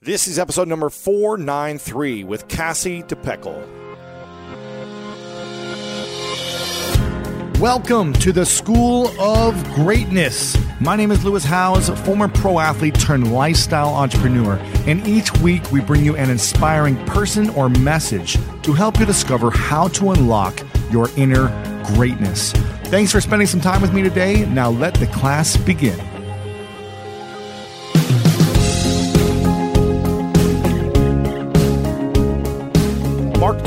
This is episode number 493 with Cassie De Pecol. Welcome to the School of Greatness. My name is Lewis Howes, former pro athlete turned lifestyle entrepreneur, and each week we bring you an inspiring person or message to help you discover how to unlock your inner greatness. Thanks for spending some time with me today. Now let the class begin.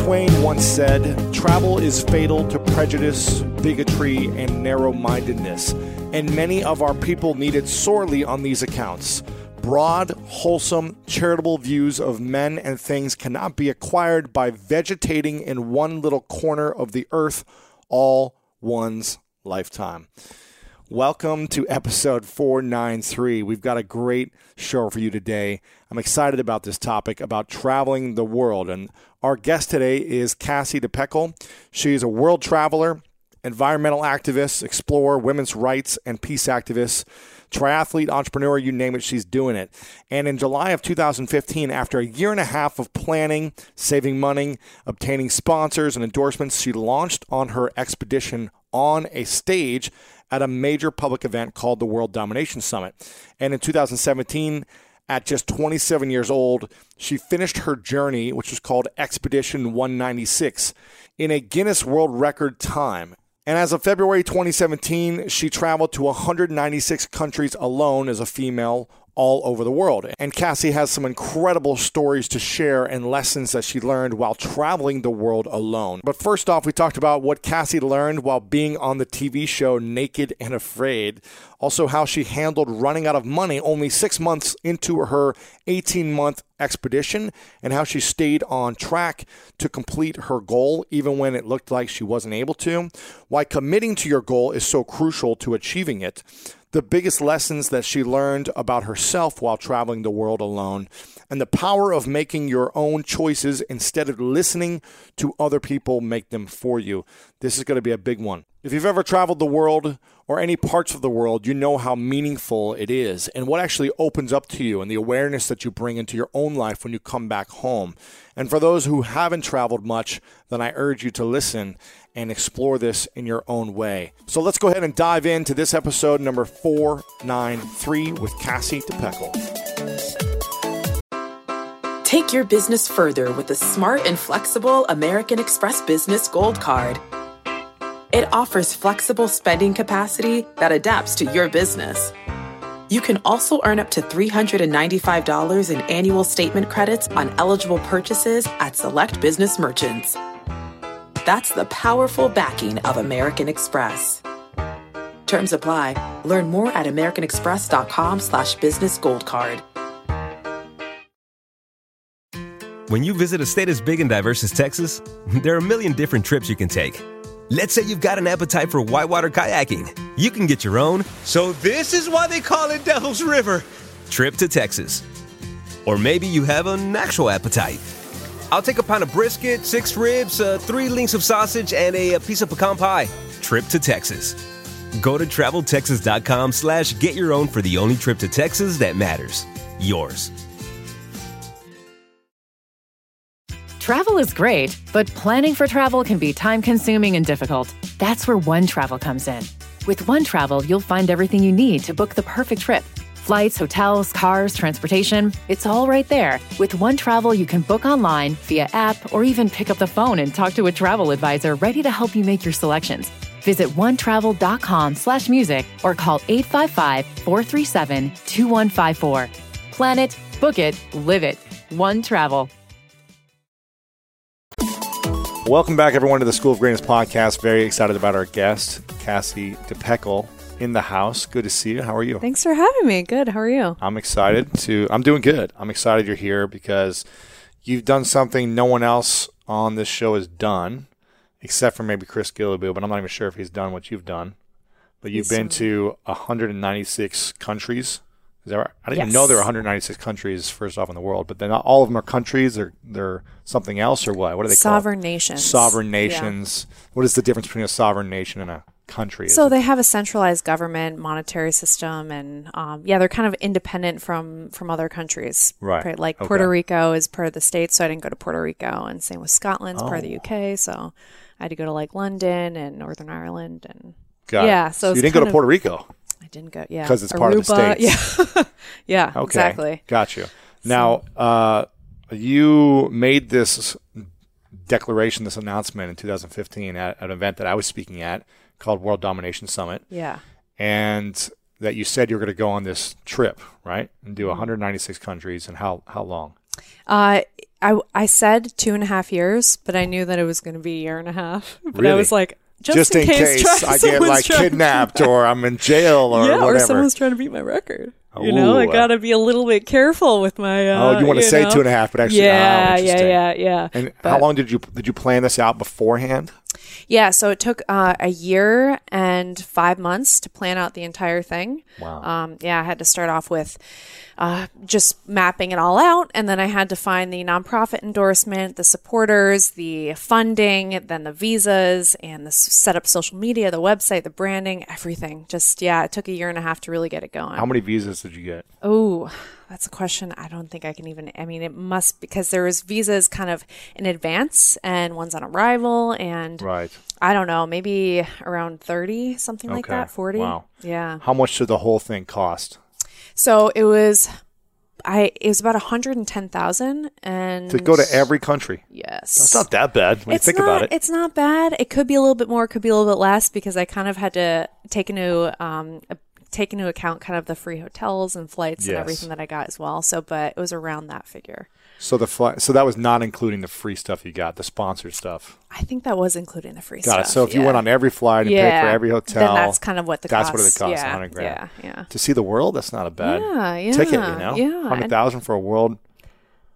Twain once said, Travel is fatal to prejudice, bigotry, and narrow mindedness, and many of our people need it sorely on these accounts. Broad, wholesome, charitable views of men and things cannot be acquired by vegetating in one little corner of the earth all one's lifetime. Welcome to episode 493. We've got a great show for you today. I'm excited about this topic about traveling the world. And our guest today is Cassie De Pecol. She's a world traveler, environmental activist, explorer, women's rights and peace activist, triathlete, entrepreneur, you name it, she's doing it. And in July of 2015, after a year and a half of planning, saving money, obtaining sponsors and endorsements, she launched on her expedition on a stage at a major public event called the World Domination Summit. And in 2017, at just 27 years old, she finished her journey, which was called Expedition 196, in a Guinness World Record time. And as of February 2017, she traveled to 196 countries alone as a female all over the world. And Cassie has some incredible stories to share and lessons that she learned while traveling the world alone. But first off, we talked about what Cassie learned while being on the TV show Naked and Afraid. Also, how she handled running out of money only six months into her 18 month expedition, and how she stayed on track to complete her goal even when it looked like she wasn't able to. Why committing to your goal is so crucial to achieving it the biggest lessons that she learned about herself while traveling the world alone, and the power of making your own choices instead of listening to other people make them for you. This is going to be a big one. If you've ever traveled the world or any parts of the world, you know how meaningful it is and what actually opens up to you and the awareness that you bring into your own life when you come back home. And for those who haven't traveled much, then I urge you to listen and explore this in your own way. So let's go ahead and dive into this episode number 493 with Cassie De Pecol. Take your business further with the smart and flexible American Express Business Gold Card. It offers flexible spending capacity that adapts to your business. You can also earn up to $395 in annual statement credits on eligible purchases at select business merchants. That's the powerful backing of American Express. Terms apply. Learn more at americanexpress.com slash business gold card. When you visit a state as big and diverse as Texas, there are a million different trips you can take. Let's say you've got an appetite for whitewater kayaking. You can get your own, so this is why they call it Devil's River, trip to Texas. Or maybe you have an actual appetite. I'll take a pound of brisket, six ribs, uh, three links of sausage, and a, a piece of pecan pie. Trip to Texas. Go to traveltexas.com slash get your own for the only trip to Texas that matters. Yours. Travel is great, but planning for travel can be time consuming and difficult. That's where One Travel comes in. With One Travel, you'll find everything you need to book the perfect trip flights, hotels, cars, transportation. It's all right there. With One Travel, you can book online, via app, or even pick up the phone and talk to a travel advisor ready to help you make your selections. Visit onetravel.com slash music or call 855-437-2154. Plan it, book it, live it. One Travel. Welcome back, everyone, to the School of Greatness podcast. Very excited about our guest, Cassie De Pecol, in the house. Good to see you. How are you? Thanks for having me. Good. How are you? I'm excited to. I'm doing good. I'm excited you're here because you've done something no one else on this show has done, except for maybe Chris Guillebeau. But I'm not even sure if he's done what you've done. But you've He's been to 196 countries. Is that right? I didn't even know there were 196 countries first off in the world. But then not all of them are countries. They're they're something else or what? What are they called? Sovereign nations. Sovereign Yeah. nations. What is the difference between a sovereign nation and a country? So it- they have a centralized government, monetary system, and um, yeah, they're kind of independent from from other countries. Right. Like Okay. Puerto Rico is part of the states, so I didn't go to Puerto Rico, and same with Scotland's part of Oh. the UK. So I had to go to like London and Northern Ireland, and Got it. yeah, so you didn't go to of- Puerto Rico. I didn't go. Yeah, 'Cause it's part of the Aruba, Yeah, yeah, Okay. exactly. Got you. Now, uh, you made this declaration, this announcement in 2015 at, at an event that I was speaking at called World Domination Summit, Yeah. and that you said you were going to go on this trip, right, and Mm-hmm. do 196 countries, and how how long? Uh, I I said two and a half years, but I knew that it was going to be a year and a half. But I was like, just, in case, try- I get like kidnapped or I'm in jail or yeah, or someone's trying to beat my record. You know, I got to be a little bit careful with my. Uh, oh, you want to say know? two and a half, but actually, Yeah, oh, yeah, yeah, yeah. And how long did you did you plan this out beforehand? Yeah, so it took uh, a year and five months to plan out the entire thing. Wow. Um, yeah, I had to start off with uh, just mapping it all out, and then I had to find the nonprofit endorsement, the supporters, the funding, then the visas, and the set up social media, the website, the branding, everything. Just yeah, it took a year and a half to really get it going. How many visas did you get? Oh, that's a question I don't think I can even. I mean, it must because there was visas kind of in advance and ones on arrival, and Right. I don't know, maybe around thirty, something like that, forty. Wow. Yeah. How much did the whole thing cost? So it was, I it was about hundred and ten thousand, and To go to every country. yes, It's not that bad when it's you think not, about it. It's not bad. It could be a little bit more, it could be a little bit less because I kind of had to take into um uh, take into account kind of the free hotels and flights and everything that I got as well. So, but it was around that figure. So the fly, so that was not including the free stuff you got, the sponsored stuff. I think that was including the free Got stuff. it. So if you went on every flight and paid for every hotel, then that's kind of what the that's cost, what it costs, Yeah, 100 grand. Yeah, yeah. to see the world, that's not a bad Yeah, ticket. You know, yeah. hundred thousand for a world.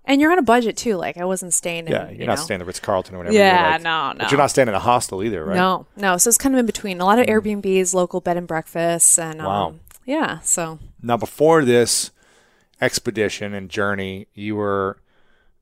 And you're on a budget too. Like I wasn't staying in. Yeah, you're you not know. staying at the Ritz Carlton or whatever. Yeah, like- no, But no. you're not staying in a hostel either, right? No, no. So it's kind of in between. A lot of Airbnbs, local bed and breakfasts, and Wow. um, yeah. So Now, before this expedition and journey, you were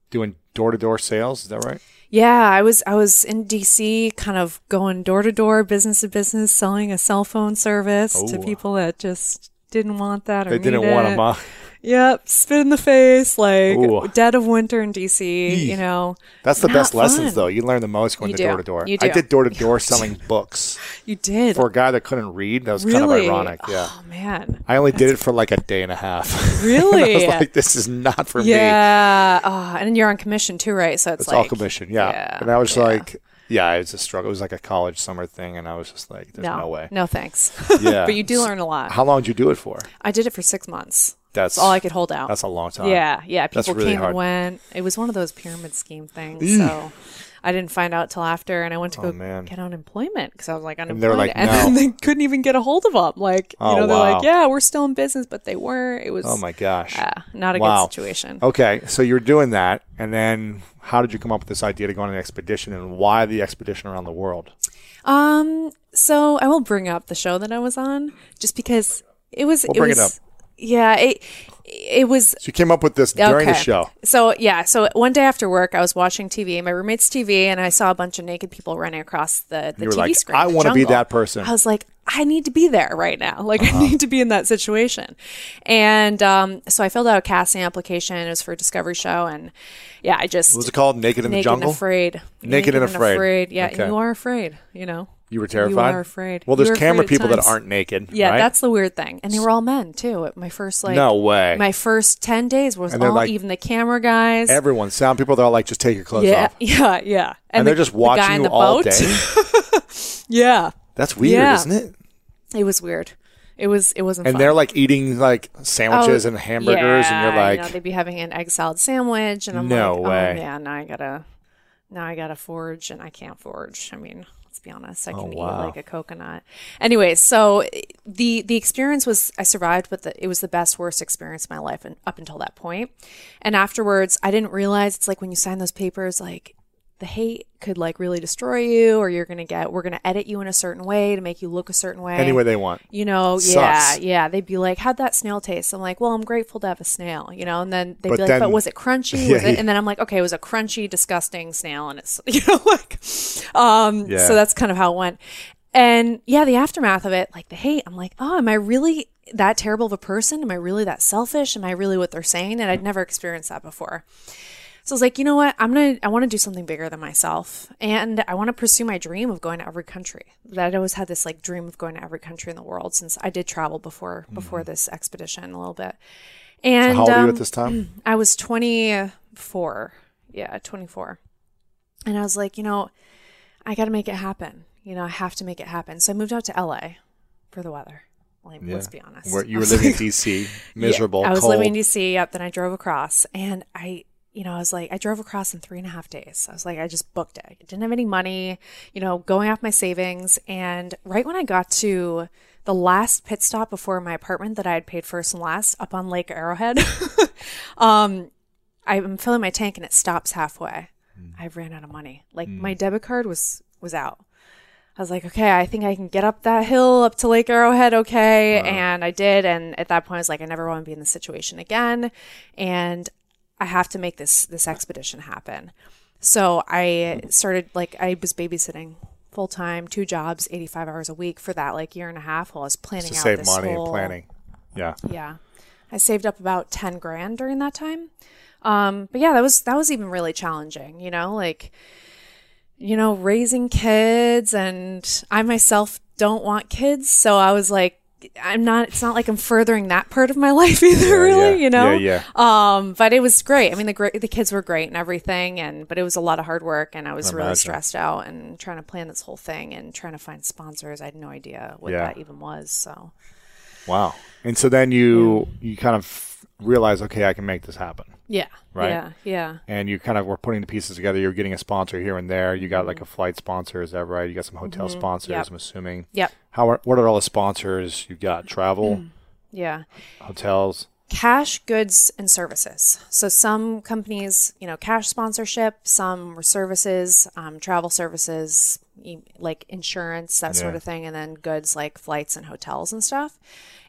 doing door to door sales. Is that right? yeah, I was I was in DC, kind of going door to door, business to business, selling a cell phone service to Oh. people that just didn't want that or They didn't want it. them. Yep, spit in the face, like Ooh. dead of winter in DC. Eek. You know, that's the Not best lessons, though. You learn the most going You to door to door. I did door to door selling books you did. for a guy that couldn't read. That was really? kind of ironic. Yeah. Oh man. I only did it for like a day and a half. Really? I was like, this is not for me. Yeah. Oh, and you're on commission too, right? So it's, It's like all commission. Yeah. yeah, and I was yeah. like, yeah, it was a struggle. It was like a college summer thing. And I was just like, there's no, no, way. No thanks. Yeah. but you do learn a lot. How long did you do it for? I did it for six months. That's That's all I could hold out. That's a long time. Yeah, yeah. People really came hard. and went. It was one of those pyramid scheme things. So I didn't find out till after, and I went to Oh, go man. get unemployment because I was like unemployed, they were like, and "No." then they couldn't even get a hold of them. Like, Oh, you know, they're wow. like, yeah, we're still in business, but they weren't. It was, Oh my gosh. ah, not a Wow. good situation. Okay, so you're doing that, and then how did you come up with this idea to go on an expedition, and why the expedition around the world? Um, so I will bring up the show that I was on just because it was. We'll it bring it was, up. Yeah, it it was So you came up with this during the show. So yeah, so one day after work, I was watching TV, my roommate's TV, and I saw a bunch of naked people running across the, the TV like, screen. "I wanna be that person. I was like, I need to be there right now. Like, Uh-huh. I need to be in that situation. And um, so I filled out a casting application. It was for a Discovery show, and yeah, I just What was it called? Naked in the Jungle? and afraid. Naked and Afraid. Yeah, Okay. you are afraid. You know. You were terrified? You are afraid. Well, there's camera people that aren't naked. Yeah, right? that's the weird thing. And they were all men too. At My first like No way. My first ten days was all like- even the camera guys. Everyone, sound people, they're all like, just take your clothes yeah, off. yeah, yeah. And, the- they're just the watching in you the all boat. day. yeah, That's weird, Yeah. isn't it? it was weird. It was. It wasn't. And fun. they're like eating like sandwiches Oh, and hamburgers, and you're like, you know, they'd be having an egg salad sandwich, and I'm like, No like, oh, way. oh yeah, now I gotta, now I gotta forage, and I can't forage. I mean, let's be honest, I Oh, can wow. eat like a coconut. Anyway, so the the experience was I survived, but the, it was the best worst experience of my life, and up until that point, and afterwards, I didn't realize it's like when you sign those papers, like the hate could like really destroy you, or you're gonna get we're gonna edit you in a certain way to make you look a certain way any way they want. you know, yeah, Sucks. yeah. They'd be like, "How'd that snail taste?" I'm like, "Well, I'm grateful to have a snail," you know. And then they'd But be like, then- "But was it crunchy?" Yeah, was it? yeah. And then I'm like, "Okay, it was a crunchy, disgusting snail," and it's you know like, um, Yeah. so that's kind of how it went. and yeah, the aftermath of it, like the hate, I'm like, oh, am I really that terrible of a person? Am I really that selfish? Am I really what they're saying? And I'd never experienced that before. So I was like, you know what? I'm gonna I want to do something bigger than myself, and I want to pursue my dream of going to every country. That I always had this like dream of going to every country in the world since I did travel before before this expedition a little bit. And Mm-hmm. how old are you um, at this time? I was 24. Yeah, 24. And I was like, you know, I got to make it happen. You know, I have to make it happen. So I moved out to LA for the weather. Like, let's be honest. Where you were living in DC, miserable, yeah, I was cold. living in DC. Yep. Then I drove across, and I, you know, I was like, I drove across in three and a half days. I was like, I just booked it. I didn't have any money, you know, going off my savings. And right when I got to the last pit stop before my apartment that I had paid first and last up on Lake Arrowhead, um, I'm filling my tank and it stops halfway. I ran out of money. Like my debit card was was out. I was like, okay, I think I can get up that hill up to Lake Arrowhead, okay. And I did. And at that point, I was like, I never want to be in this situation again. And I have to make this this expedition happen. So I started like I was babysitting full time, two jobs, eighty five hours a week for that like year and a half while I was planning to out save this money and planning. Yeah. yeah. I saved up about 10 grand during that time. Um, but yeah, that was, that was even really challenging, you know, like, you know, raising kids and I myself don't want kids. So I was like, I'm not, it's not like I'm furthering that part of my life either, really, yeah. you know? Yeah, Um, but it was great. I mean, the great, the kids were great and everything. And, but it was a lot of hard work and I was really stressed out and trying to plan this whole thing and trying to find sponsors. I had no idea what Yeah. that even was. So. Wow. And so then you you kind of realize, okay, I can make this happen. Yeah. Right. Yeah. Yeah. And you kind of were putting the pieces together. You're getting a sponsor here and there. You got like a flight sponsor, is that right? You got some hotel sponsors, Mm-hmm. Yep. I'm assuming. Yep. How are, what are all the sponsors you got? Travel, Yeah. hotels. Cash, goods, and services. So some companies, you know, cash sponsorship, some were services, um, travel services, like insurance, that sort of thing, and then goods like flights and hotels and stuff.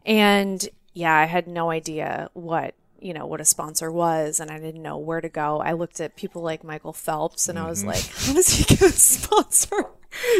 And yeah, I had no idea what you know what a sponsor was and i didn't know where to go i looked at people like michael phelps and i Mm-hmm. was like how does he get a sponsor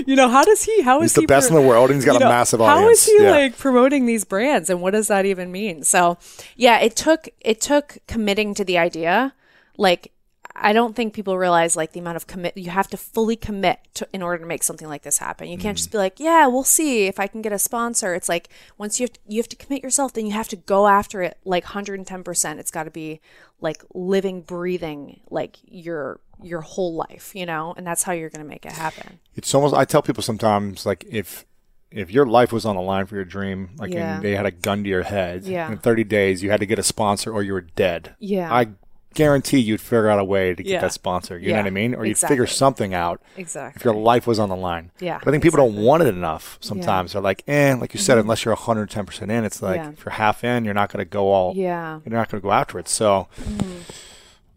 you know how does he how is He's the he best in the world, and he's got you a massive audience. How is he Yeah. like promoting these brands, and what does that even mean? So, yeah, it took it took committing to the idea. Like, I don't think people realize like the amount of commit you have to fully commit to in order to make something like this happen. You Mm. can't just be like, yeah, we'll see if I can get a sponsor. It's like once you have to, you have to commit yourself, then you have to go after it like 110%. It's got to be like living, breathing, like your your whole life, you know, and that's how you're going to make it happen. It's almost. I tell people sometimes, like if if your life was on the line for your dream, like Yeah. and they had a gun to your head, Yeah. in 30 days you had to get a sponsor or you were dead. Yeah. I guarantee you'd figure out a way to get Yeah. that sponsor. You know Yeah, what I mean? Or you'd figure exactly. something out. Exactly. If your life was on the line. Yeah, But I think people don't want it enough sometimes. They're like, eh, like you said, Mm-hmm. unless you're 110% in, it's like Yeah. if you're half in, you're not going to go all, Yeah. you're not going to go after it. So,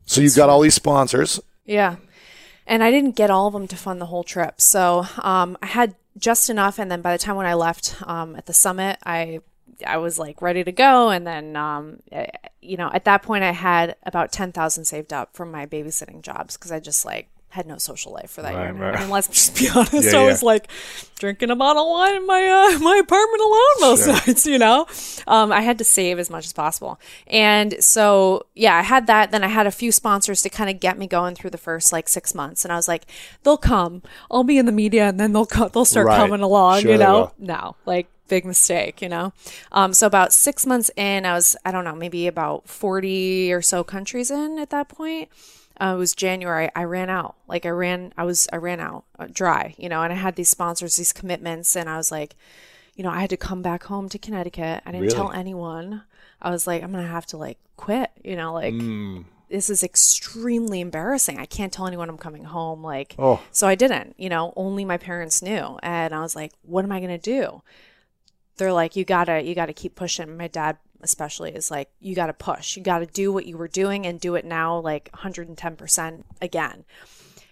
so you've got all these sponsors. Yeah. And I didn't get all of them to fund the whole trip. So um, I had just enough. And then by the time when I left um, at the summit, I I was like ready to go. And then, um, eh, you know, at that point, I had about 10,000 saved up from my babysitting jobs because I just like had no social life for that Right, year. and right. I mean, let's just be honest. Yeah, I yeah. was like drinking a bottle of wine in my uh, my apartment alone most nights. You know, um, I had to save as much as possible, and so yeah, I had that. Then I had a few sponsors to kind of get me going through the first like six months, and I was like, they'll come. I'll be in the media, and then they'll co- they'll start Right. coming along. Sure you know, no, like big mistake, you know. Um, so about six months in, I was I don't know maybe about forty or so countries in at that point. Uh, it was January. I ran out. Like I ran, I was, I ran out uh, dry, you know, and I had these sponsors, these commitments, and I was like, you know, I had to come back home to Connecticut. I didn't Really? tell anyone. I was like, I'm gonna have to like quit, you know, like Mm. this is extremely embarrassing. I can't tell anyone I'm coming home. Like, Oh. so I didn't, you know, only my parents knew. And I was like, what am I going to do? They're like, you gotta, you gotta keep pushing. My dad, especially, is like, you gotta push. You gotta do what you were doing and do it now, like 110% again.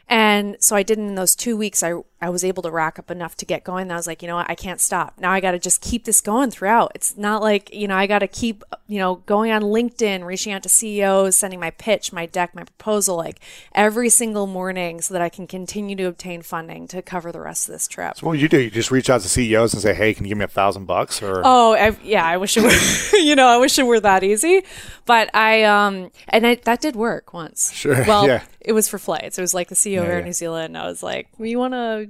And so I did in those two weeks. I, I was able to rack up enough to get going. I was like, you know what, I can't stop. Now I got to just keep this going throughout. It's not like you know I got to keep you know going on LinkedIn, reaching out to CEOs, sending my pitch, my deck, my proposal, like every single morning, so that I can continue to obtain funding to cover the rest of this trip. So what would you do? You just reach out to CEOs and say, "Hey, can you give me a thousand bucks?" Or Oh, I, yeah, I wish it were, you know, I wish it were that easy. But I, um, and I, that did work once. Sure, Well, yeah. it was for flights. It was like the CEO of Yeah, Air yeah. New Zealand. And I was like, we want to,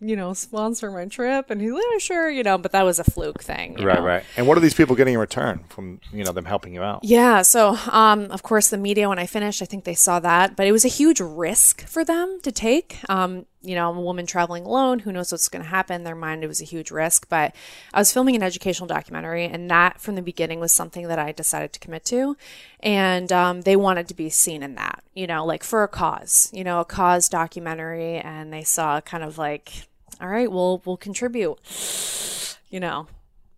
you know, sponsor my trip? And he's like, sure, you know, but that was a fluke thing. right, know? right. And what are these people getting in return from you know them helping you out? Yeah. So, um, of course, the media, when I finished, I think they saw that, but it was a huge risk for them to take. Um, you know, I'm a woman traveling alone. Who knows what's going to happen? In their mind, it was a huge risk. But I was filming an educational documentary, and that from the beginning was something that I decided to commit to. And um, they wanted to be seen in that, you know, like for a cause, you know, a cause documentary. And they saw kind of like, all right, we'll, we'll contribute, you know,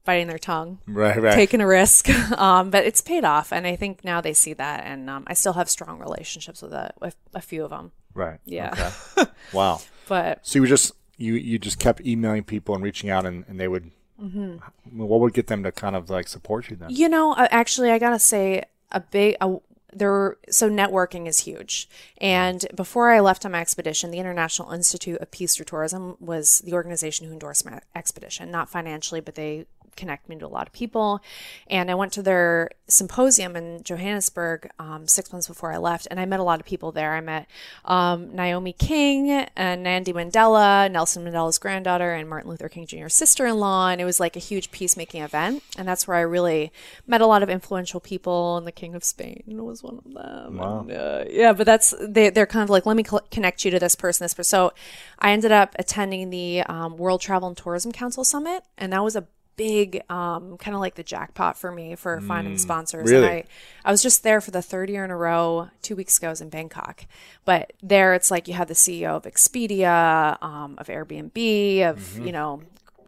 biting their tongue Right, right. taking a risk, um, but it's paid off, and I think now they see that, and um, I still have strong relationships with a with a few of them. right. Yeah. Okay. wow. But So you were just you you just kept emailing people and reaching out, and, and they would. Mm-hmm. What would get them to kind of like support you then? you know, uh, actually, I gotta say, a big a, there. So networking is huge, and before I left on my expedition, the International Institute of Peace Through Tourism was the organization who endorsed my expedition, not financially, but they connect me to a lot of people. And I went to their symposium in Johannesburg um, six months before I left, and I met a lot of people there. I met um, Naomi King and Nandi Mandela, Nelson Mandela's granddaughter, and Martin Luther King Jr.'s sister-in-law, and it was like a huge peacemaking event. And that's where I really met a lot of influential people, and the King of Spain was one of them. Wow. And, uh, yeah, but that's they, they're kind of like, let me cl- connect you to this person, this person. So I ended up attending the um, World Travel and Tourism Council Summit, and that was a big um, kind of like the jackpot for me for finding sponsors. Really? and I, I was just there for the third year in a row two weeks ago I was in bangkok. But there it's like you have the ceo of expedia um, of airbnb of you know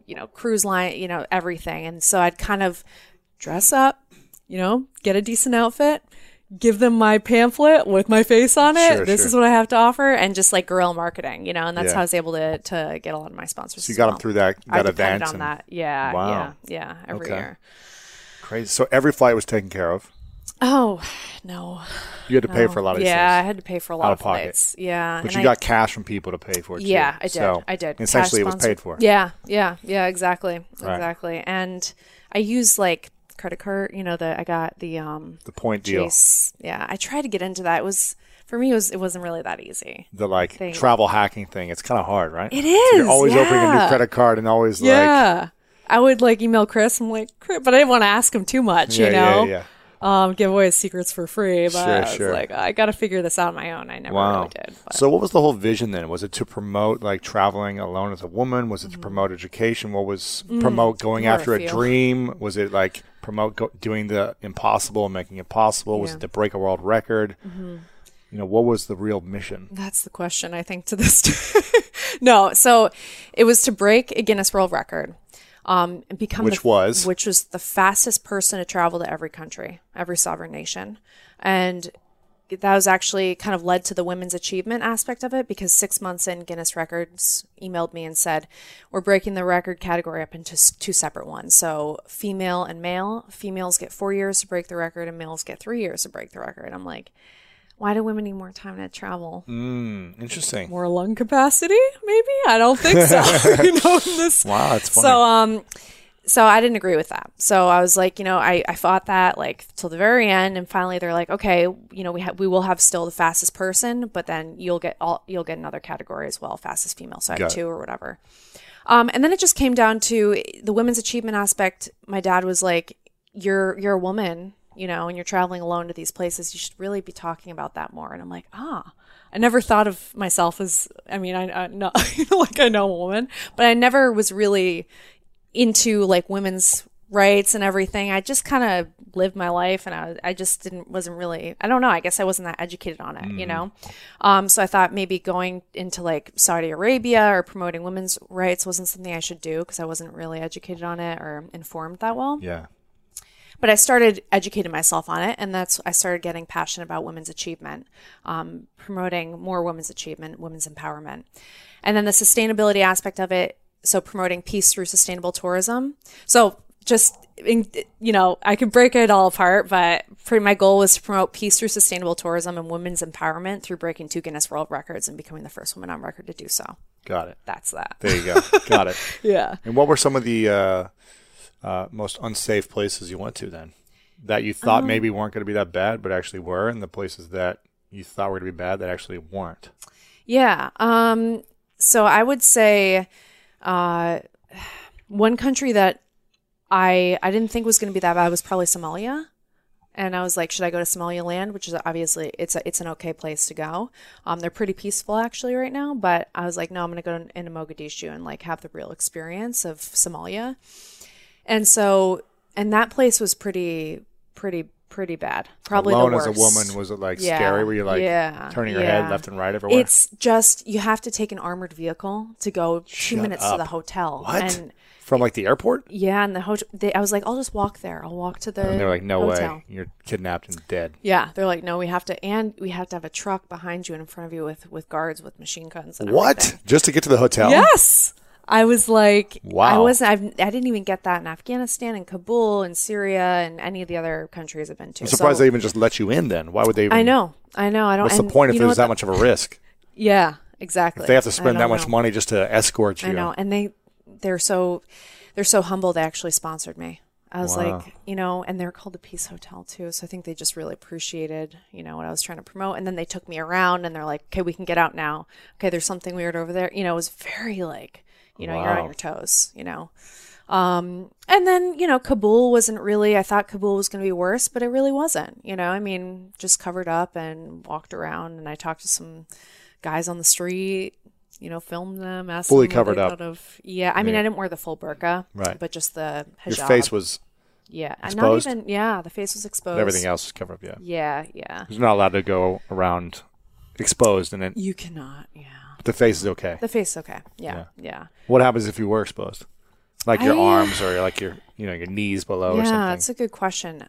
you know cruise line you know everything. And so i'd kind of dress up you know get a decent outfit give them my pamphlet with my face on it Sure, this sure. is what i have to offer and just like guerrilla marketing you know and that's Yeah. how i was able to to get a lot of my sponsors So you got well. them through that I that depended event. on and that. Yeah, Wow. yeah, yeah. Every Okay. year. Crazy. So every flight was taken care of. Oh no. You had to pay for a lot of Yeah, I had to pay for a Out lot of of pocket. flights. Yeah, But you I- got cash from people to pay for it. too. Yeah, I did. So I did. Essentially, it Cash was paid for. Yeah, yeah, yeah. Exactly, Right. exactly. And I used like credit card. You know, the I got the um The point deal. Chase. Yeah, I tried to get into that. It was for me. It was it wasn't really that easy. The like thing. travel hacking thing. It's kind of hard, right? It is. So you're always opening a new credit card and always like. Yeah. I would like email Chris. I'm like, Chris, but I didn't want to ask him too much, Yeah, you yeah, know. yeah. Um, give away his secrets for free, but Sure, I was sure. like, I got to figure this out on my own. I never Wow. really did. But. So what was the whole vision then? Was it to promote like traveling alone as a woman? Was it Mm-hmm. to promote education? What was promote going more after a a dream? Was it like promote go- doing the impossible and making it possible? Was Yeah. it to break a world record? You know, what was the real mission? That's the question, I think, to this. no, so it was to break a Guinness World Record. Um, and become Which the, was? which was the fastest person to travel to every country, every sovereign nation, and that was actually kind of led to the women's achievement aspect of it because six months in, Guinness Records emailed me and said, "We're breaking the record category up into two separate ones. So female and male. Females get four years to break the record, and males get three years to break the record." I'm like, why do women need more time to travel? Mm, interesting. more lung capacity maybe i don't think so you know this Wow, that's funny. so um so i didn't agree with that so i was like you know i, I fought that like till the very end and finally they're like okay you know we have we will have still the fastest person but then you'll get all you'll get another category as well fastest female so i Got have it. two or whatever um and then it just came down to the women's achievement aspect my dad was like you're you're a woman you know and you're traveling alone to these places you should really be talking about that more. And i'm like ah. I never thought of myself as i mean i, I know like i know a woman but i never was really into like women's rights and everything. I just kind of lived my life and I, I just didn't wasn't really i don't know. I guess i wasn't that educated on it you know? Um, so i thought maybe going into like saudi arabia or promoting women's rights wasn't something i should do because i wasn't really educated on it or informed that well. Yeah. But I started educating myself on it, and that's I started getting passionate about women's achievement, um, promoting more women's achievement, women's empowerment, and then the sustainability aspect of it. So promoting peace through sustainable tourism. So just you know, I could break it all apart, but my goal was to promote peace through sustainable tourism and women's empowerment through breaking two Guinness World Records and becoming the first woman on record to do so. Got it. That's that. There you go. Got it. yeah. And what were some of the uh, uh, most unsafe places you went to then? That you thought um, maybe weren't going to be that bad, but actually were, and the places that you thought were going to be bad that actually weren't? Yeah. Um, so I would say uh, one country that I I didn't think was going to be that bad was probably Somalia. And I was like, should I go to Somaliland, which is obviously it's a, it's an okay place to go. Um, they're pretty peaceful actually right now, but I was like, no, I'm gonna go into Mogadishu and like have the real experience of Somalia. And so, and that place was pretty, pretty, pretty bad. Probably alone the worst. as a woman was it like yeah, scary? Were you like yeah, turning your yeah. head left and right everywhere? It's just you have to take an armored vehicle to go two minutes up. to the hotel. What? And from like the airport? Yeah, and the hotel. I was like, I'll just walk there. I'll walk to the. And they're like, no hotel. way, you're kidnapped and dead. Yeah, they're like, no, we have to, and we have to have a truck behind you and in front of you with with guards with machine guns. And what? Everything. Just to get to the hotel? Yes. I was like, wow. I wasn't. I've, I didn't even get that in Afghanistan and Kabul and Syria and any of the other countries I've been to. I'm surprised so, they even just let you in. Then why would they? Even, I know. I know. I don't. What's the point if there's that much of a risk? Yeah, exactly. If they have to spend that much know. money just to escort you. I know, and they they're so they're so humble they actually sponsored me. I was wow. like, you know, and they're called the Peace Hotel too. So I think they just really appreciated, you know, what I was trying to promote. And then they took me around and they're like, okay, we can get out now. Okay, there's something weird over there. You know, it was very like, you know, wow. you're on your toes, you know. Um, and then, you know, Kabul wasn't really, I thought Kabul was going to be worse, but it really wasn't. You know, I mean, just covered up and walked around and I talked to some guys on the street you know, filmed them, asked fully them covered up. Of, yeah, I mean, yeah. I didn't wear the full burqa, right? But just the hijab. Your face was yeah, exposed? not even yeah, the face was exposed. But everything else was covered up. Yeah, yeah, yeah. You're not allowed to go around exposed, and then you cannot. Yeah, the face is okay. The face is okay. Yeah, yeah. yeah. What happens if you were exposed? Like your I, arms or like your you know your knees below yeah, or something. Yeah, that's a good question.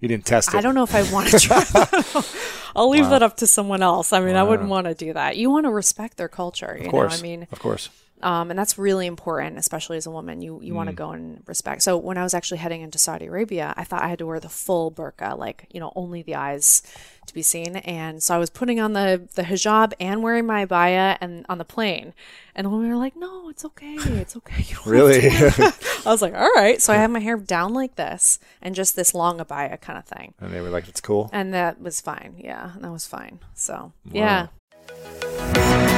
You didn't test it. I don't know if I want to try that. I'll leave wow. that up to someone else. I mean, wow. I wouldn't want to do that. You want to respect their culture. You of course. Know? I mean, of course. Um, and that's really important, especially as a woman. You you mm. want to go and respect. So when I was actually heading into Saudi Arabia, I thought I had to wear the full burqa, like you know, only the eyes to be seen. And so I was putting on the the hijab and wearing my abaya and on the plane. And the women were like, "No, it's okay, it's okay." really? I was like, "All right." So I had my hair down like this and just this long abaya kind of thing. And they were like, "It's cool." And that was fine. Yeah, that was fine. So wow. yeah.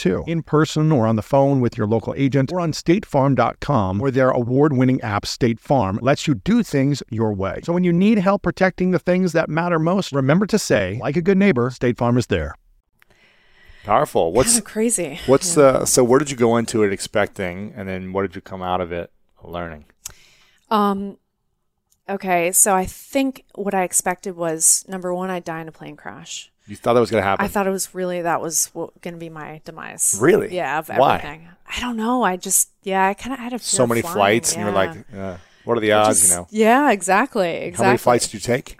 too, in person or on the phone with your local agent or on statefarm.com, where their award winning app, State Farm, lets you do things your way. So when you need help protecting the things that matter most, remember to say, like a good neighbor, State Farm is there. Powerful. What's Kind of crazy. what's the so where did you go into it expecting and then what did you come out of it learning? Um, okay, so I think what I expected was number one, I'd die in a plane crash. You thought that was going to happen. I thought it was really that was going to be my demise. Really? Yeah, of Why? I don't know. I just yeah, I kind of had a so many flying, flights and you're like, uh, what are the I odds, just- you know? Yeah, exactly. Exactly. How many flights did you take?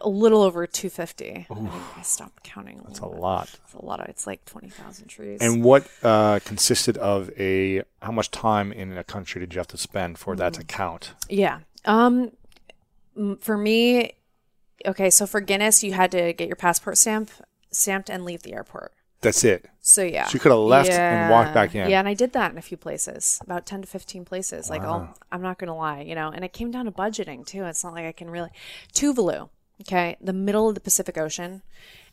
A little over 250. I, I stopped counting. That's a lot. It's a lot of. It's like 20,000 trees. And what uh, consisted of a how much time in a country did you have to spend for that Mm. to count? Yeah. Um for me okay, so for Guinness you had to get your passport stamp stamped and leave the airport. That's it. So yeah. she could have left and walked back in. Yeah, and I did that in a few places. About 10 to 15 places. Like I'll, I'm not going to lie, you know, and it came down to budgeting too. It's not like I can really Tuvalu, okay? The middle of the Pacific Ocean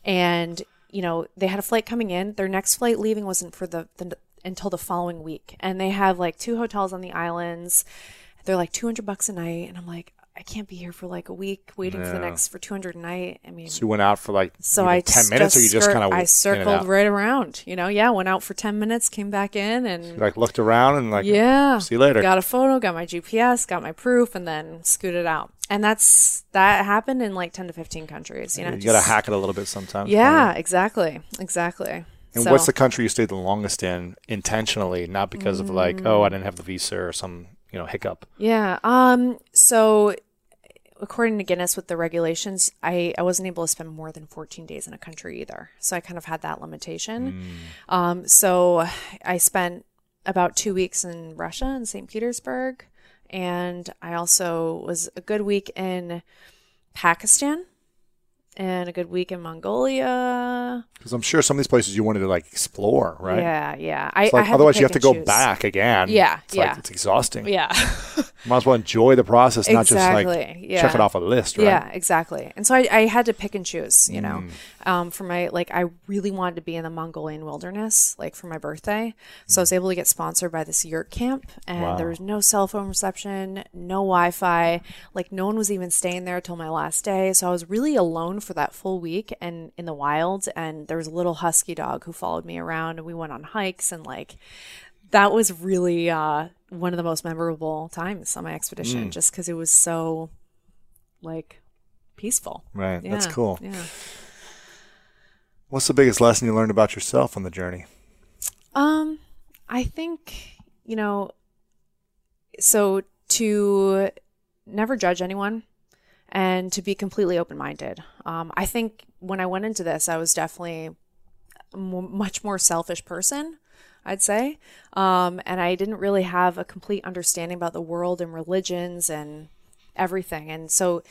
and you know, they had a flight coming in. Their next flight leaving wasn't for the, the until the following week. And they have like two hotels on the islands. They're like 200 bucks a night and I'm like I can't be here for like a week waiting for the next for 200 a night. I mean, So you went out for like so I ten minutes, or you just skirt- kind of I circled right around. You know, yeah, went out for ten minutes, came back in, and like looked around and like yeah, see you later. Got a photo, got my GPS, got my proof, and then scooted out. And that's that happened in like ten to fifteen countries. You know, you got to hack it a little bit sometimes. Yeah, exactly, exactly. And So- what's the country you stayed the longest in intentionally, not because of like, oh, I didn't have the visa or some you know hiccup. Yeah. Um. So, according to Guinness, with the regulations, I I wasn't able to spend more than 14 days in a country either. So I kind of had that limitation. Um. So I spent about two weeks in Russia in St. Petersburg, and I also was a good week in Pakistan, and a good week in Mongolia. Because I'm sure some of these places you wanted to like explore, right? Yeah. Yeah. I, It's I like, otherwise, you have to go choose. back again. Yeah, It's yeah. like it's exhausting. Yeah. Might as well enjoy the process, not just like yeah. check it off a list, right? Yeah, exactly. And so I, I had to pick and choose, you know, Mm. um, for my, like, I really wanted to be in the Mongolian wilderness, like for my birthday. So I was able to get sponsored by this yurt camp and Wow. there was no cell phone reception, no Wi Fi. Like, no one was even staying there till my last day. So I was really alone for that full week and in the wild. And there was a little husky dog who followed me around and we went on hikes and like, that was really uh, one of the most memorable times on my expedition, Mm. just because it was so like peaceful. Right. That's cool. Yeah. What's the biggest lesson you learned about yourself on the journey? Um, I think you know. So to never judge anyone, and to be completely open minded. Um, I think when I went into this, I was definitely a much more selfish person. I'd say, um, and I didn't really have a complete understanding about the world and religions and everything. And so,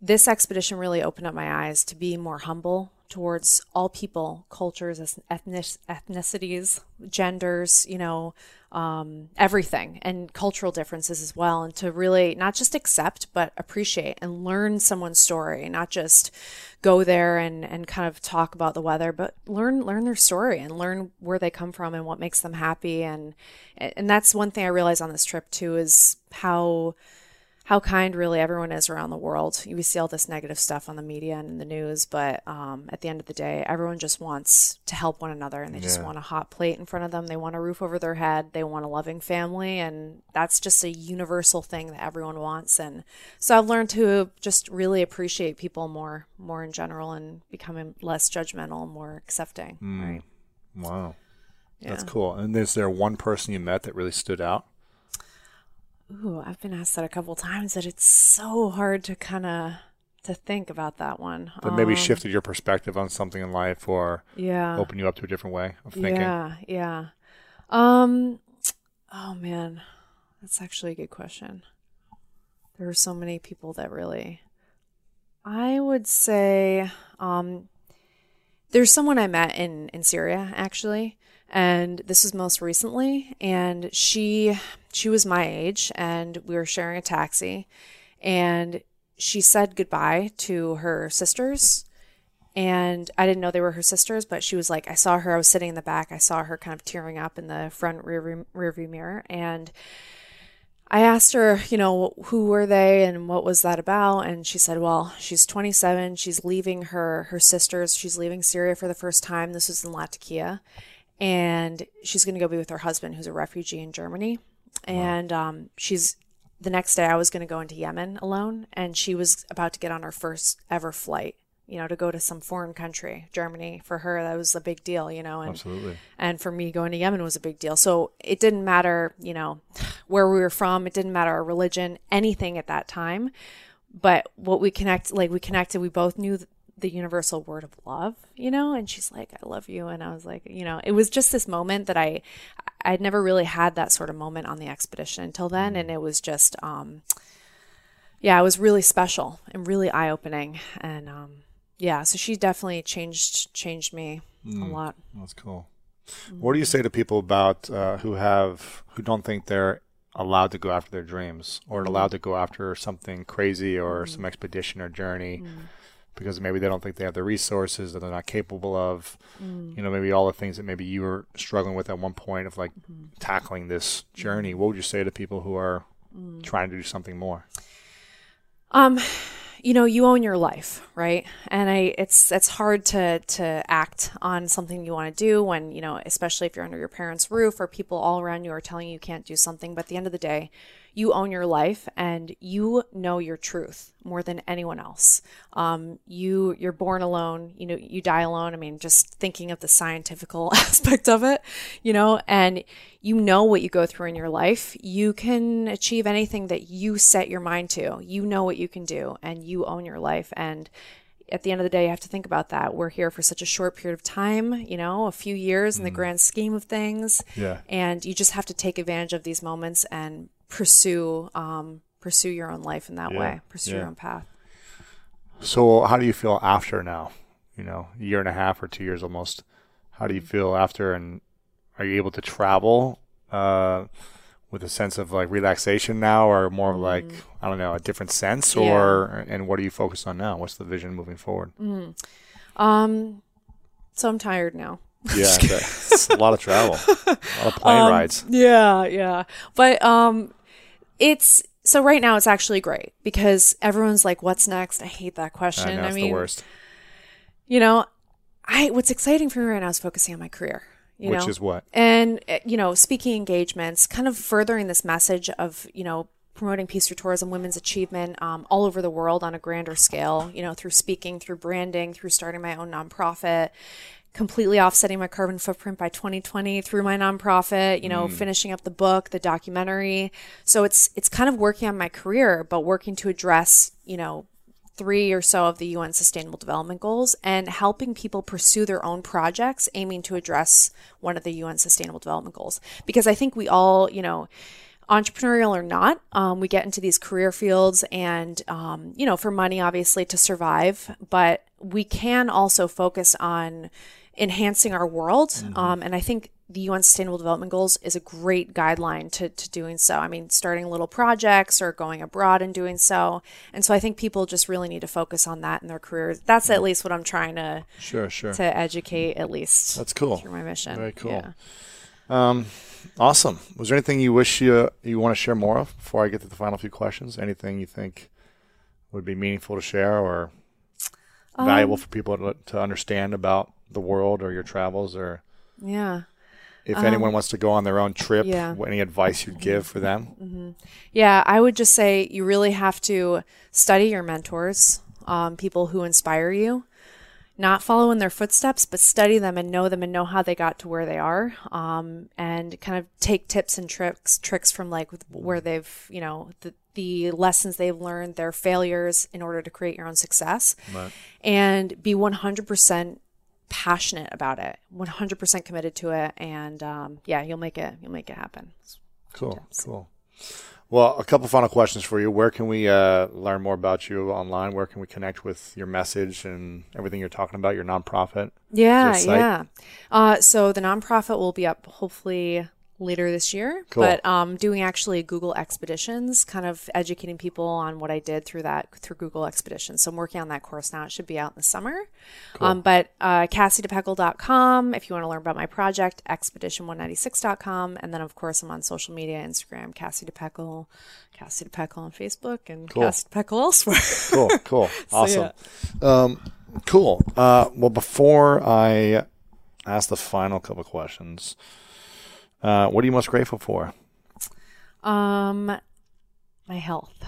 this expedition really opened up my eyes to be more humble towards all people, cultures, ethnic, ethnicities, genders, you know, um, everything, and cultural differences as well. And to really not just accept, but appreciate and learn someone's story, not just go there and, and kind of talk about the weather, but learn learn their story and learn where they come from and what makes them happy. And and that's one thing I realized on this trip too is how how kind really everyone is around the world. We see all this negative stuff on the media and in the news, but um, at the end of the day, everyone just wants to help one another and they just want a hot plate in front of them. They want a roof over their head. They want a loving family. And that's just a universal thing that everyone wants. And so I've learned to just really appreciate people more, more in general and becoming less judgmental and more accepting. Right. Wow. Yeah. That's cool. And is there one person you met that really stood out? Ooh, I've been asked that a couple times that it's so hard to kind of to think about that one. That maybe Um, shifted your perspective on something in life or Yeah. opened you up to a different way of thinking. Yeah, yeah. Um oh man. That's actually a good question. There are so many people that really I would say um there's someone I met in in Syria actually and this was most recently and she she was my age and we were sharing a taxi and she said goodbye to her sisters and I didn't know they were her sisters, but she was like, I saw her. I was sitting in the back. I saw her kind of tearing up in the front rear rearview mirror, and I asked her, you know, who were they and what was that about? And she said, well, she's 27. She's leaving her her sisters. She's leaving Syria for the first time. This was in Latakia, and she's going to go be with her husband, who's a refugee in Germany. And um, she's the next day. I was going to go into Yemen alone, and she was about to get on her first ever flight you know, to go to some foreign country, Germany. For her, that was a big deal, you know, and Absolutely. and for me, going to Yemen was a big deal. So it didn't matter, you know, where we were from. It didn't matter our religion, anything at that time. But what we connect, like we connected, we both knew the universal word of love, you know. And she's like, "I love you," and I was like, you know, it was just this moment that I, I'd never really had that sort of moment on the expedition until then, and it was just, um, yeah, it was really special and really eye opening, and um, yeah, so she definitely changed changed me a lot. That's cool. What do you say to people about uh, who have who don't think they're allowed to go after their dreams or allowed to go after something crazy or some expedition or journey because maybe they don't think they have the resources that they're not capable of. Mm. You know, maybe all the things that maybe you were struggling with at one point of like mm-hmm. tackling this journey. Mm-hmm. What would you say to people who are mm. trying to do something more? Um, you know, you own your life, right? And I, it's it's hard to to act on something you want to do when you know, especially if you're under your parents' roof or people all around you are telling you you can't do something. But at the end of the day, you own your life and you know your truth more than anyone else. Um, you you're born alone. You know, you die alone. I mean, just thinking of the scientifical aspect of it, you know, and you know what you go through in your life. You can achieve anything that you set your mind to. You know what you can do, and you own your life. And at the end of the day, you have to think about that. We're here for such a short period of time, you know, a few years in the grand scheme of things. Yeah. And you just have to take advantage of these moments and pursue um, pursue your own life in that Yeah, way. Pursue yeah. your own path. So, how do you feel after now? You know, a year and a half or two years almost. How do you feel after, and are you able to travel uh, with a sense of like relaxation now, or more of like I don't know, a different sense, or and what are you focused on now? What's the vision moving forward? Um, so I'm tired now. Yeah, it's a lot of travel, a lot of plane rides. Yeah, yeah. But um it's so right now it's actually great because everyone's like what's next? I hate that question. I know it's mean, the worst. you know, I what's exciting for me right now is focusing on my career, you Which know. is what? and uh, you know, speaking engagements, kind of furthering this message of, you know, promoting peace through tourism, women's achievement um, all over the world on a grander scale, you know, through speaking, through branding, through starting my own nonprofit, completely offsetting my carbon footprint by 2020 through my nonprofit, you know, finishing up the book, the documentary. So it's it's kind of working on my career, but working to address, you know, three or so of the UN Sustainable Development Goals and helping people pursue their own projects aiming to address one of the UN Sustainable Development Goals. Because I think we all, you know, entrepreneurial or not, um, we get into these career fields and, um, you know, for money, obviously, to survive, but we can also focus on enhancing our world. Um, and I think the UN Sustainable Development Goals is a great guideline to, to doing so. I mean, starting little projects or going abroad and doing so. And so I think people just really need to focus on that in their careers. That's at least what I'm trying to Sure, sure. to educate at least That's cool. through my mission. Very cool. Yeah. Um, awesome. Was there anything you wish you you want to share more of before I get to the final few questions? Anything you think would be meaningful to share or Um, valuable for people to, to understand about the world or your travels, or Yeah. if anyone wants to go on their own trip, Um, yeah. any advice you'd give for them? Yeah, I would just say you really have to study your mentors, um, people who inspire you. Not follow in their footsteps, but study them and know them and know how they got to where they are. Um, and kind of take tips and tricks tricks from like where they've you know the the lessons they've learned, their failures in order to create your own success, and be 100% passionate about it, 100% committed to it, and um, yeah, you'll make it. You'll make it happen. Cool, cool. Well, a couple final questions for you. Where can we uh, learn more about you online? Where can we connect with your message and everything you're talking about, your nonprofit? Yeah, Your yeah. Uh, so the nonprofit will be up hopefully later this year. Cool. But um, doing actually Google Expeditions, kind of educating people on what I did through that through Google Expeditions. So I'm working on that course now. It should be out in the summer. Um, but uh, CassieDePecol.com if you want to learn about my project, Expedition196.com, and then of course I'm on social media, Instagram, Cassie De Pecol, Cassie De Pecol on Facebook, and Cool. Cassie De Pecol elsewhere. Cool, cool, awesome. yeah. Um, cool. Uh, well, before I ask the final couple questions, uh, what are you most grateful for? Um, my health,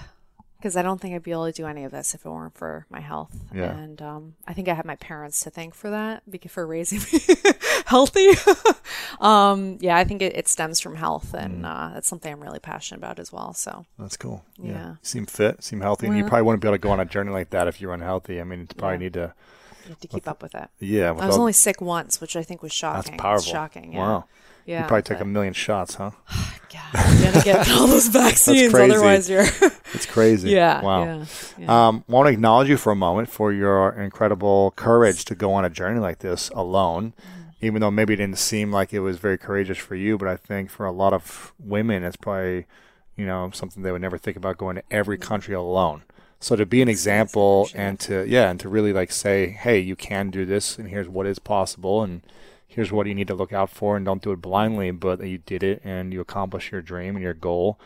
because I don't think I'd be able to do any of this if it weren't for my health. Yeah. And um, I think I have my parents to thank for that, because for raising me healthy. um, yeah, I think it, it stems from health, and uh, that's something I'm really passionate about as well. So That's cool. Yeah. You seem fit, seem healthy, and you probably wouldn't be able to go on a journey like that if you're unhealthy. I mean, you probably Yeah. need to, you have to keep up with it. yeah. With I was all- only sick once, which I think was shocking. that's powerful. It's shocking. Yeah. Wow. Yeah. you probably took but- a million shots, huh? God, you gotta get all those vaccines, crazy. otherwise you're. It's crazy. yeah. Wow. Yeah. yeah. Um, want to acknowledge you for a moment for your incredible courage to go on a journey like this alone, even though maybe it didn't seem like it was very courageous for you. But I think for a lot of women, it's probably, you know, something they would never think about going to every country alone. So to be an example and to yeah, and to really like say, hey, you can do this, and here's what is possible, and here's what you need to look out for, and don't do it blindly, but you did it and you accomplished your dream and your goal.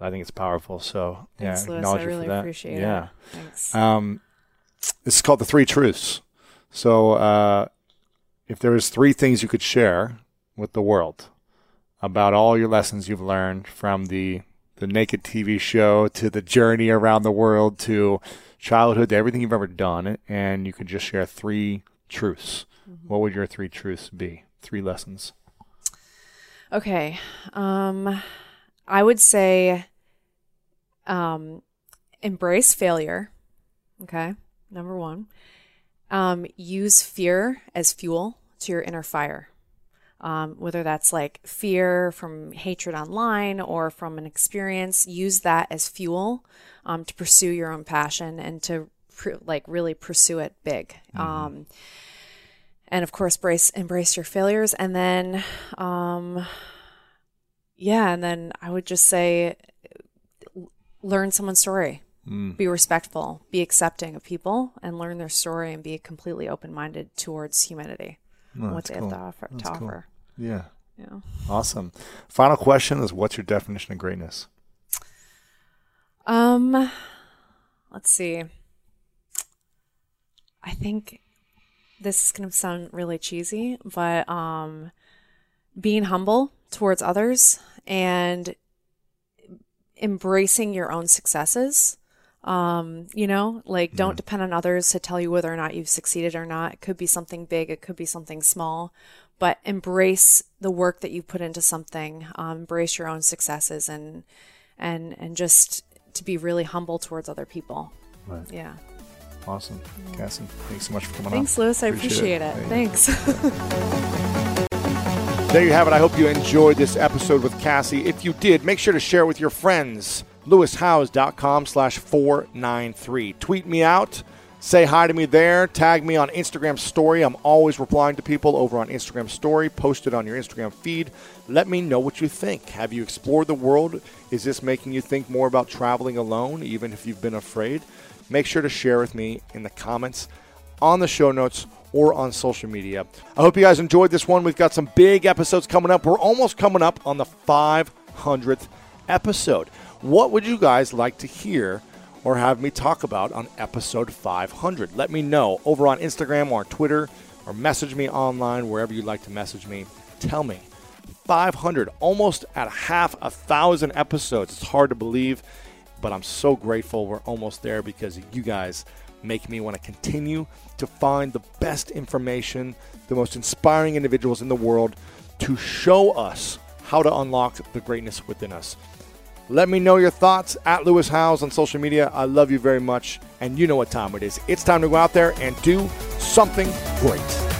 I think it's powerful. So yeah, Lewis. acknowledge I really for that. appreciate yeah. it. Thanks. Um, this is called the three truths. So, uh, if there was three things you could share with the world about all your lessons you've learned from the the naked TV show to the journey around the world to childhood to everything you've ever done, and you could just share three truths, what would your three truths be? Three lessons. Okay. Um I would say um embrace failure. Okay? Number 1. Um use fear as fuel to your inner fire. Um, whether that's like fear from hatred online or from an experience, use that as fuel um, to pursue your own passion and to pr- like really pursue it big. Um, and of course, brace embrace your failures, and then um, yeah, and then I would just say learn someone's story. Be respectful, be accepting of people, and learn their story and be completely open minded towards humanity and what they cool. have to offer. To cool. offer. Yeah. Yeah. Awesome. Final question is what's your definition of greatness? Um, let's see. I think this is going to sound really cheesy, but um, being humble towards others and embracing your own successes. Um, you know, like don't depend on others to tell you whether or not you've succeeded or not. It could be something big, it could be something small, but embrace the work that you put into something. Um, embrace your own successes and and and just to be really humble towards other people. Right. Yeah. Awesome. Cassie, thanks so much for coming Thanks, on. Thanks, Lewis. I appreciate it. Hey. Thanks. There you have it. I hope you enjoyed this episode with Cassie. If you did, make sure to share with your friends. LewisHowes.com slash 493. Tweet me out. Say hi to me there. Tag me on Instagram story. I'm always replying to people over on Instagram story. Post it on your Instagram feed. Let me know what you think. Have you explored the world? Is this making you think more about traveling alone, even if you've been afraid? Make sure to share with me in the comments on the show notes or on social media. I hope you guys enjoyed this one. We've got some big episodes coming up. We're almost coming up on the 500th episode. What would you guys like to hear or have me talk about on episode 500? Let me know over on Instagram or Twitter or message me online, wherever you'd like to message me. Tell me. 500, almost at half a thousand episodes. It's hard to believe, but I'm so grateful we're almost there because you guys make me want to continue to find the best information, the most inspiring individuals in the world to show us how to unlock the greatness within us. Let me know your thoughts at Lewis Howes on social media. I love you very much. And you know what time it is. It's time to go out there and do something great.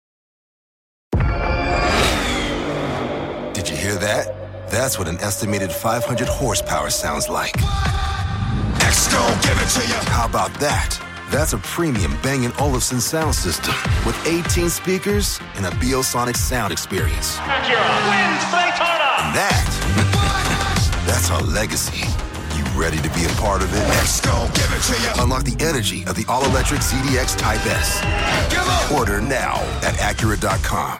Did you hear that? That's what an estimated 500 horsepower sounds like. X gon' give it to you. How about that? That's a premium Bang & Olufsen sound system with 18 speakers and a Biosonic sound experience. Wins Daytona. And that, that's our legacy. You ready to be a part of it? X gon' give it to you. Unlock the energy of the all-electric ZDX Type S. Order now at Acura.com.